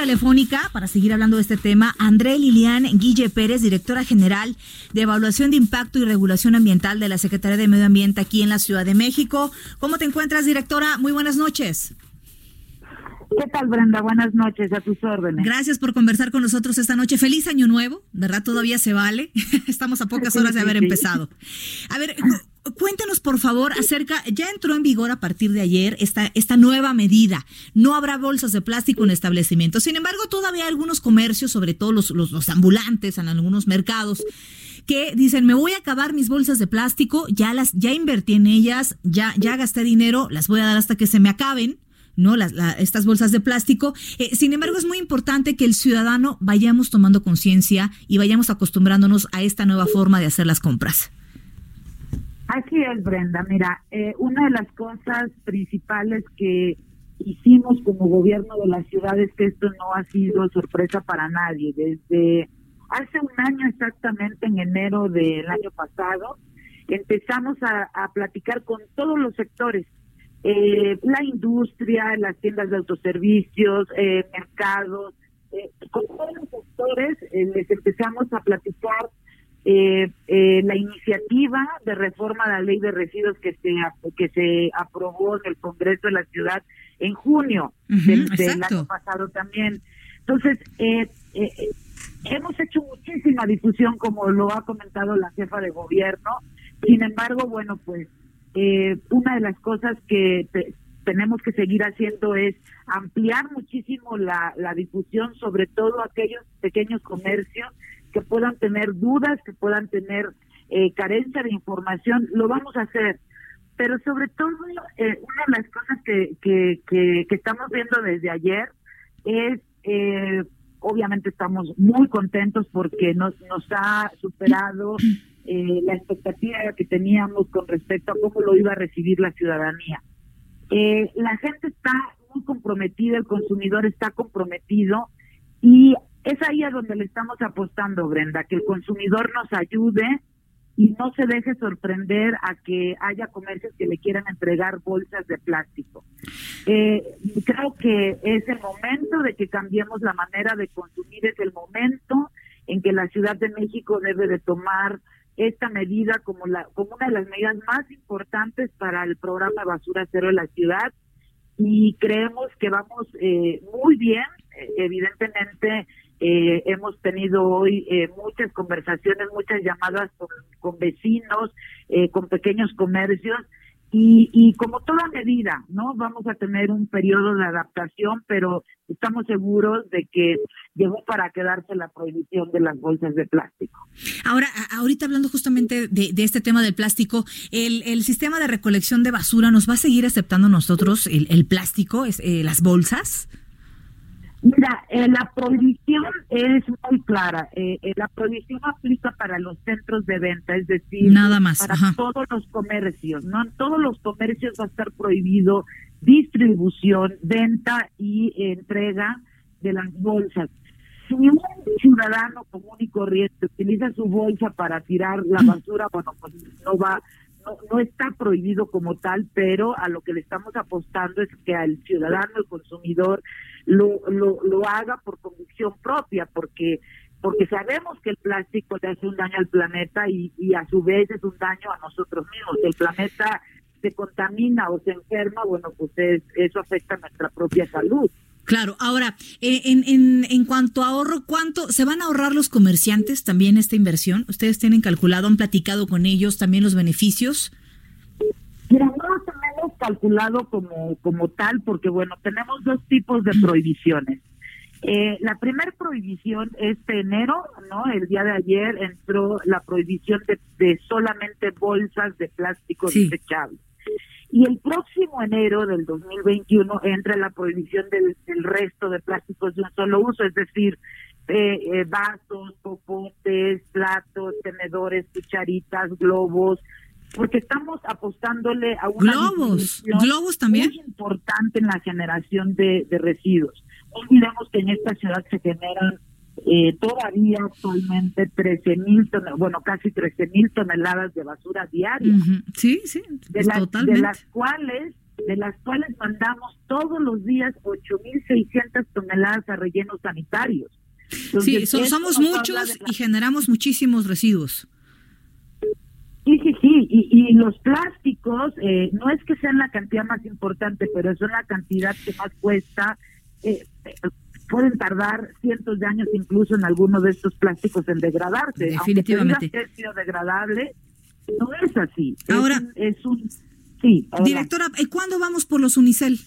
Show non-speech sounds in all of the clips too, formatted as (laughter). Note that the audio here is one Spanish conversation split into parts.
Telefónica, para seguir hablando de este tema, André Lilian Guille Pérez, directora general de Evaluación de Impacto y Regulación Ambiental de la Secretaría de Medio Ambiente aquí en la Ciudad de México. ¿Cómo te encuentras, directora? Muy buenas noches. ¿Qué tal, Brenda? Buenas noches, a tus órdenes. Gracias por conversar con nosotros esta noche. Feliz año nuevo, ¿verdad? Todavía se vale. (laughs) Estamos a pocas horas de haber empezado. A ver, (laughs) cuéntenos por favor acerca, ya entró en vigor a partir de ayer esta, esta nueva medida. No habrá bolsas de plástico en establecimientos. Sin embargo, todavía hay algunos comercios, sobre todo los, los, los ambulantes en algunos mercados, que dicen, me voy a acabar mis bolsas de plástico, ya las, ya invertí en ellas, ya, ya gasté dinero, las voy a dar hasta que se me acaben ¿no? Las, estas bolsas de plástico. Eh, sin embargo, es muy importante que el ciudadano vayamos tomando conciencia y vayamos acostumbrándonos a esta nueva forma de hacer las compras. Así es, Brenda. Mira, eh, una de las cosas principales que hicimos como gobierno de la ciudad es que esto no ha sido sorpresa para nadie. Desde hace un año exactamente, en enero del año pasado, empezamos a, platicar con todos los sectores eh, la industria, las tiendas de autoservicios, eh, mercados, eh, con todos los sectores eh, les empezamos a platicar eh, la iniciativa de reforma a la ley de residuos que se que se aprobó en el Congreso de la Ciudad en junio del, del, año pasado también. Entonces, hemos hecho muchísima difusión, como lo ha comentado la jefa de gobierno. Sin embargo, bueno, pues eh, una de las cosas que tenemos que seguir haciendo es ampliar muchísimo la, la difusión, sobre todo aquellos pequeños comercios que puedan tener dudas, que puedan tener eh, carencia de información, lo vamos a hacer. Pero sobre todo, eh, una de las cosas que, que, estamos viendo desde ayer es, eh, obviamente estamos muy contentos porque nos, nos ha superado eh, la expectativa que teníamos con respecto a cómo lo iba a recibir la ciudadanía. La gente está muy comprometida, el consumidor está comprometido y es ahí a donde le estamos apostando, Brenda, que el consumidor nos ayude y no se deje sorprender a que haya comercios que le quieran entregar bolsas de plástico. Eh, creo que es el momento de que cambiemos la manera de consumir, es el momento en que la Ciudad de México debe de tomar esta medida como, la, como una de las medidas más importantes para el programa Basura Cero de la ciudad y creemos que vamos eh, muy bien. Eh, evidentemente, eh, hemos tenido hoy eh, muchas conversaciones, muchas llamadas con, vecinos, eh, con pequeños comercios y, y como toda medida, ¿no? Vamos a tener un periodo de adaptación, pero estamos seguros de que llegó para quedarse la prohibición de las bolsas de plástico. Ahora, ahorita hablando justamente de, este tema del plástico, el, el, sistema de recolección de basura nos va a seguir aceptando nosotros el, el plástico, eh, las bolsas. Mira, eh, la prohibición es muy clara. Eh, eh, la prohibición aplica para los centros de venta, es decir, Nada más. para Ajá. todos los comercios. No en todos los comercios va a estar prohibido distribución, venta y entrega de las bolsas. Si un ciudadano común y corriente utiliza su bolsa para tirar la basura, bueno, pues no va, no, está prohibido como tal, pero a lo que le estamos apostando es que al ciudadano, el consumidor, lo, lo, lo haga por convicción propia, porque porque sabemos que el plástico le hace un daño al planeta y, y a su vez es un daño a nosotros mismos. El planeta se contamina o se enferma, bueno, pues es, eso afecta a nuestra propia salud. Claro, ahora, eh, en, en, en cuanto a ahorro, ¿cuánto se van a ahorrar los comerciantes también esta inversión? ¿Ustedes tienen calculado, han platicado con ellos también los beneficios? Mira, no lo tenemos calculado como, como tal, porque bueno, tenemos dos tipos de prohibiciones. Eh, la primera prohibición este enero, ¿no? El día de ayer entró la prohibición de, de solamente bolsas de plástico Sí. desechables. Y el próximo enero del 2021 entra la prohibición del, resto de plásticos de un solo uso, es decir, eh, eh, vasos, popotes, platos, tenedores, cucharitas, globos, porque estamos apostándole a una globos, globos también muy importante en la generación de, de residuos. No olvidemos que en esta ciudad se generan eh, todavía actualmente 13 mil, bueno, casi 13 mil toneladas de basura diaria. Sí, sí, de, de las cuales de las cuales mandamos todos los días 8.600 toneladas a rellenos sanitarios. sí, somos muchos y generamos muchísimos residuos. Sí, sí, sí, y, y los plásticos eh, no es que sean la cantidad más importante, pero son la cantidad que más cuesta. Eh, pueden tardar cientos de años incluso en algunos de estos plásticos en degradarse. Definitivamente. Aunque es biodegradable, no es así. Ahora, es un, sí. Directora, ¿cuándo vamos por los Unicel?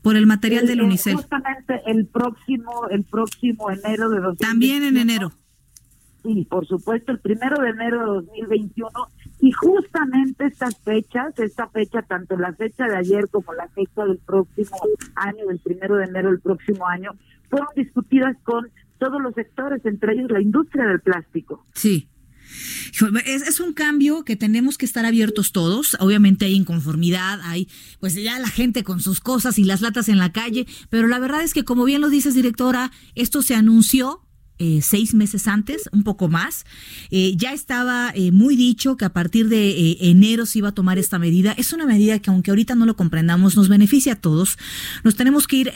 Por el material del Unicel. Justamente el próximo, el próximo enero de 2021. También en enero. Sí, por supuesto, el primero de enero de 2021 y justamente estas fechas, esta fecha, tanto la fecha de ayer como la fecha del próximo año, del primero de enero del próximo año, fueron discutidas con todos los sectores, entre ellos la industria del plástico. Sí. Es, es, un cambio que tenemos que estar abiertos todos. Obviamente hay inconformidad, hay pues ya la gente con sus cosas y las latas en la calle, pero la verdad es que como bien lo dices directora, esto se anunció eh, seis meses antes, un poco más. Eh, ya estaba eh, muy dicho que a partir de enero se iba a tomar esta medida. Es una medida que aunque ahorita no lo comprendamos, nos beneficia a todos. Nos tenemos que ir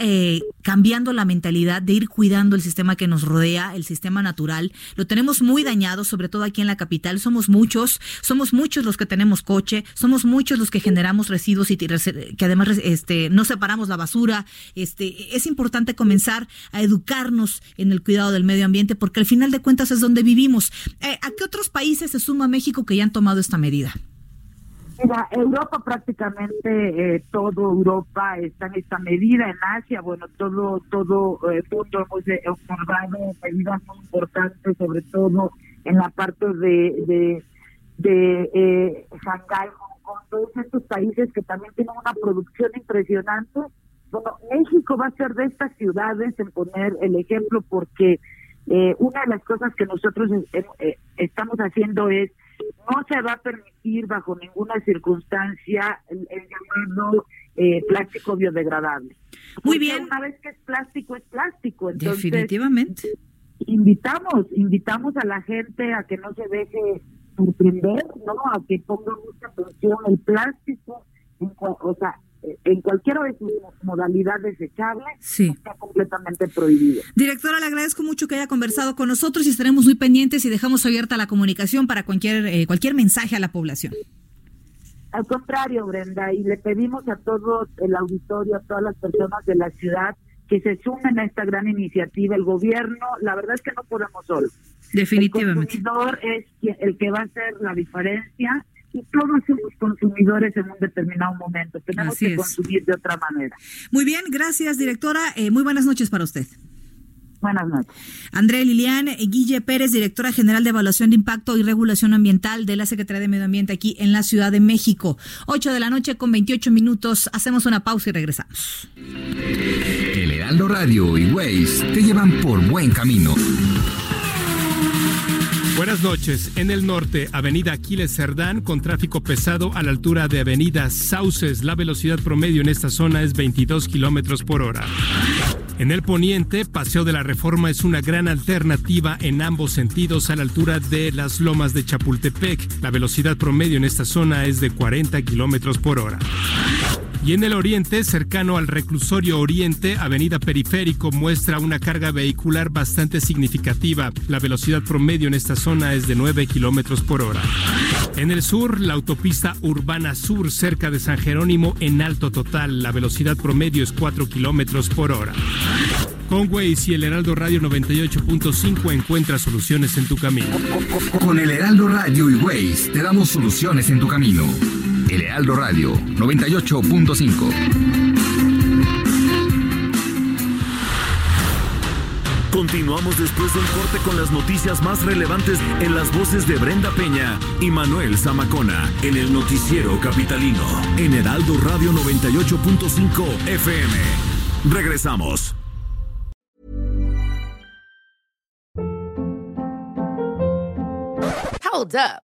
cambiando la mentalidad de ir cuidando el sistema que nos rodea, el sistema natural. Lo tenemos muy dañado, sobre todo aquí en la capital. Somos muchos, somos muchos los que tenemos coche, somos muchos los que generamos residuos y que además este, no separamos la basura. Este, es importante comenzar a educarnos en el cuidado del medio ambiente porque al final de cuentas es donde vivimos. Eh, ¿A qué otros países se suma México que ya han tomado esta medida? Mira, Europa prácticamente eh, todo Europa está en esta medida, en Asia, bueno, todo todo eh, mundo hemos observado medidas muy importantes, sobre todo en la parte de de, de eh, Shanghái, Hong Kong, todos estos países que también tienen una producción impresionante. Bueno, México va a ser de estas ciudades en poner el ejemplo porque eh, una de las cosas que nosotros eh, eh, estamos haciendo es no se va a permitir bajo ninguna circunstancia el, llamado plástico biodegradable. Muy bien. Una vez que es plástico, es plástico. Entonces, Definitivamente. Invitamos, invitamos a la gente a que no se deje sorprender, ¿no? A que ponga mucha atención el plástico, o sea, en cualquiera de sus modalidades desechables está completamente prohibido. Directora, le agradezco mucho que haya conversado con nosotros y estaremos muy pendientes y dejamos abierta la comunicación para cualquier, eh, cualquier mensaje a la población. Al contrario, Brenda, y le pedimos a todo el auditorio, a todas las personas de la ciudad que se sumen a esta gran iniciativa. El gobierno, la verdad es que no podemos solo. Definitivamente. El consumidor es el que va a hacer la diferencia y todos somos consumidores en un determinado momento. Tenemos que consumir de otra manera. Muy bien, gracias, directora. Eh, muy buenas noches para usted. Buenas noches. Andrea Lilian eh, Guille Pérez, directora general de Evaluación de Impacto y Regulación Ambiental de la Secretaría de Medio Ambiente aquí en la Ciudad de México. 8 de la noche con 28 minutos. Hacemos una pausa y regresamos. El Heraldo Radio y Waze te llevan por buen camino. Buenas noches. En el norte, Avenida Aquiles Cerdán con tráfico pesado a la altura de Avenida Sauces. La velocidad promedio en esta zona es 22 kilómetros por hora. En el poniente, Paseo de la Reforma es una gran alternativa en ambos sentidos a la altura de las lomas de Chapultepec. La velocidad promedio en esta zona es de 40 kilómetros por hora. Y en el oriente, cercano al reclusorio oriente, Avenida Periférico muestra una carga vehicular bastante significativa. La velocidad promedio en esta zona es de 9 kilómetros por hora. En el sur, la autopista urbana sur cerca de San Jerónimo en alto total. La velocidad promedio es 4 kilómetros por hora. Con Waze y el Heraldo Radio 98.5 encuentra soluciones en tu camino. Con el Heraldo Radio y Waze te damos soluciones en tu camino. El Heraldo Radio 98.5. Continúa Continuamos después del corte con las noticias más relevantes en las voces de Brenda Peña y Manuel Zamacona en el noticiero capitalino en Heraldo Radio 98.5 FM. Regresamos. Hold up.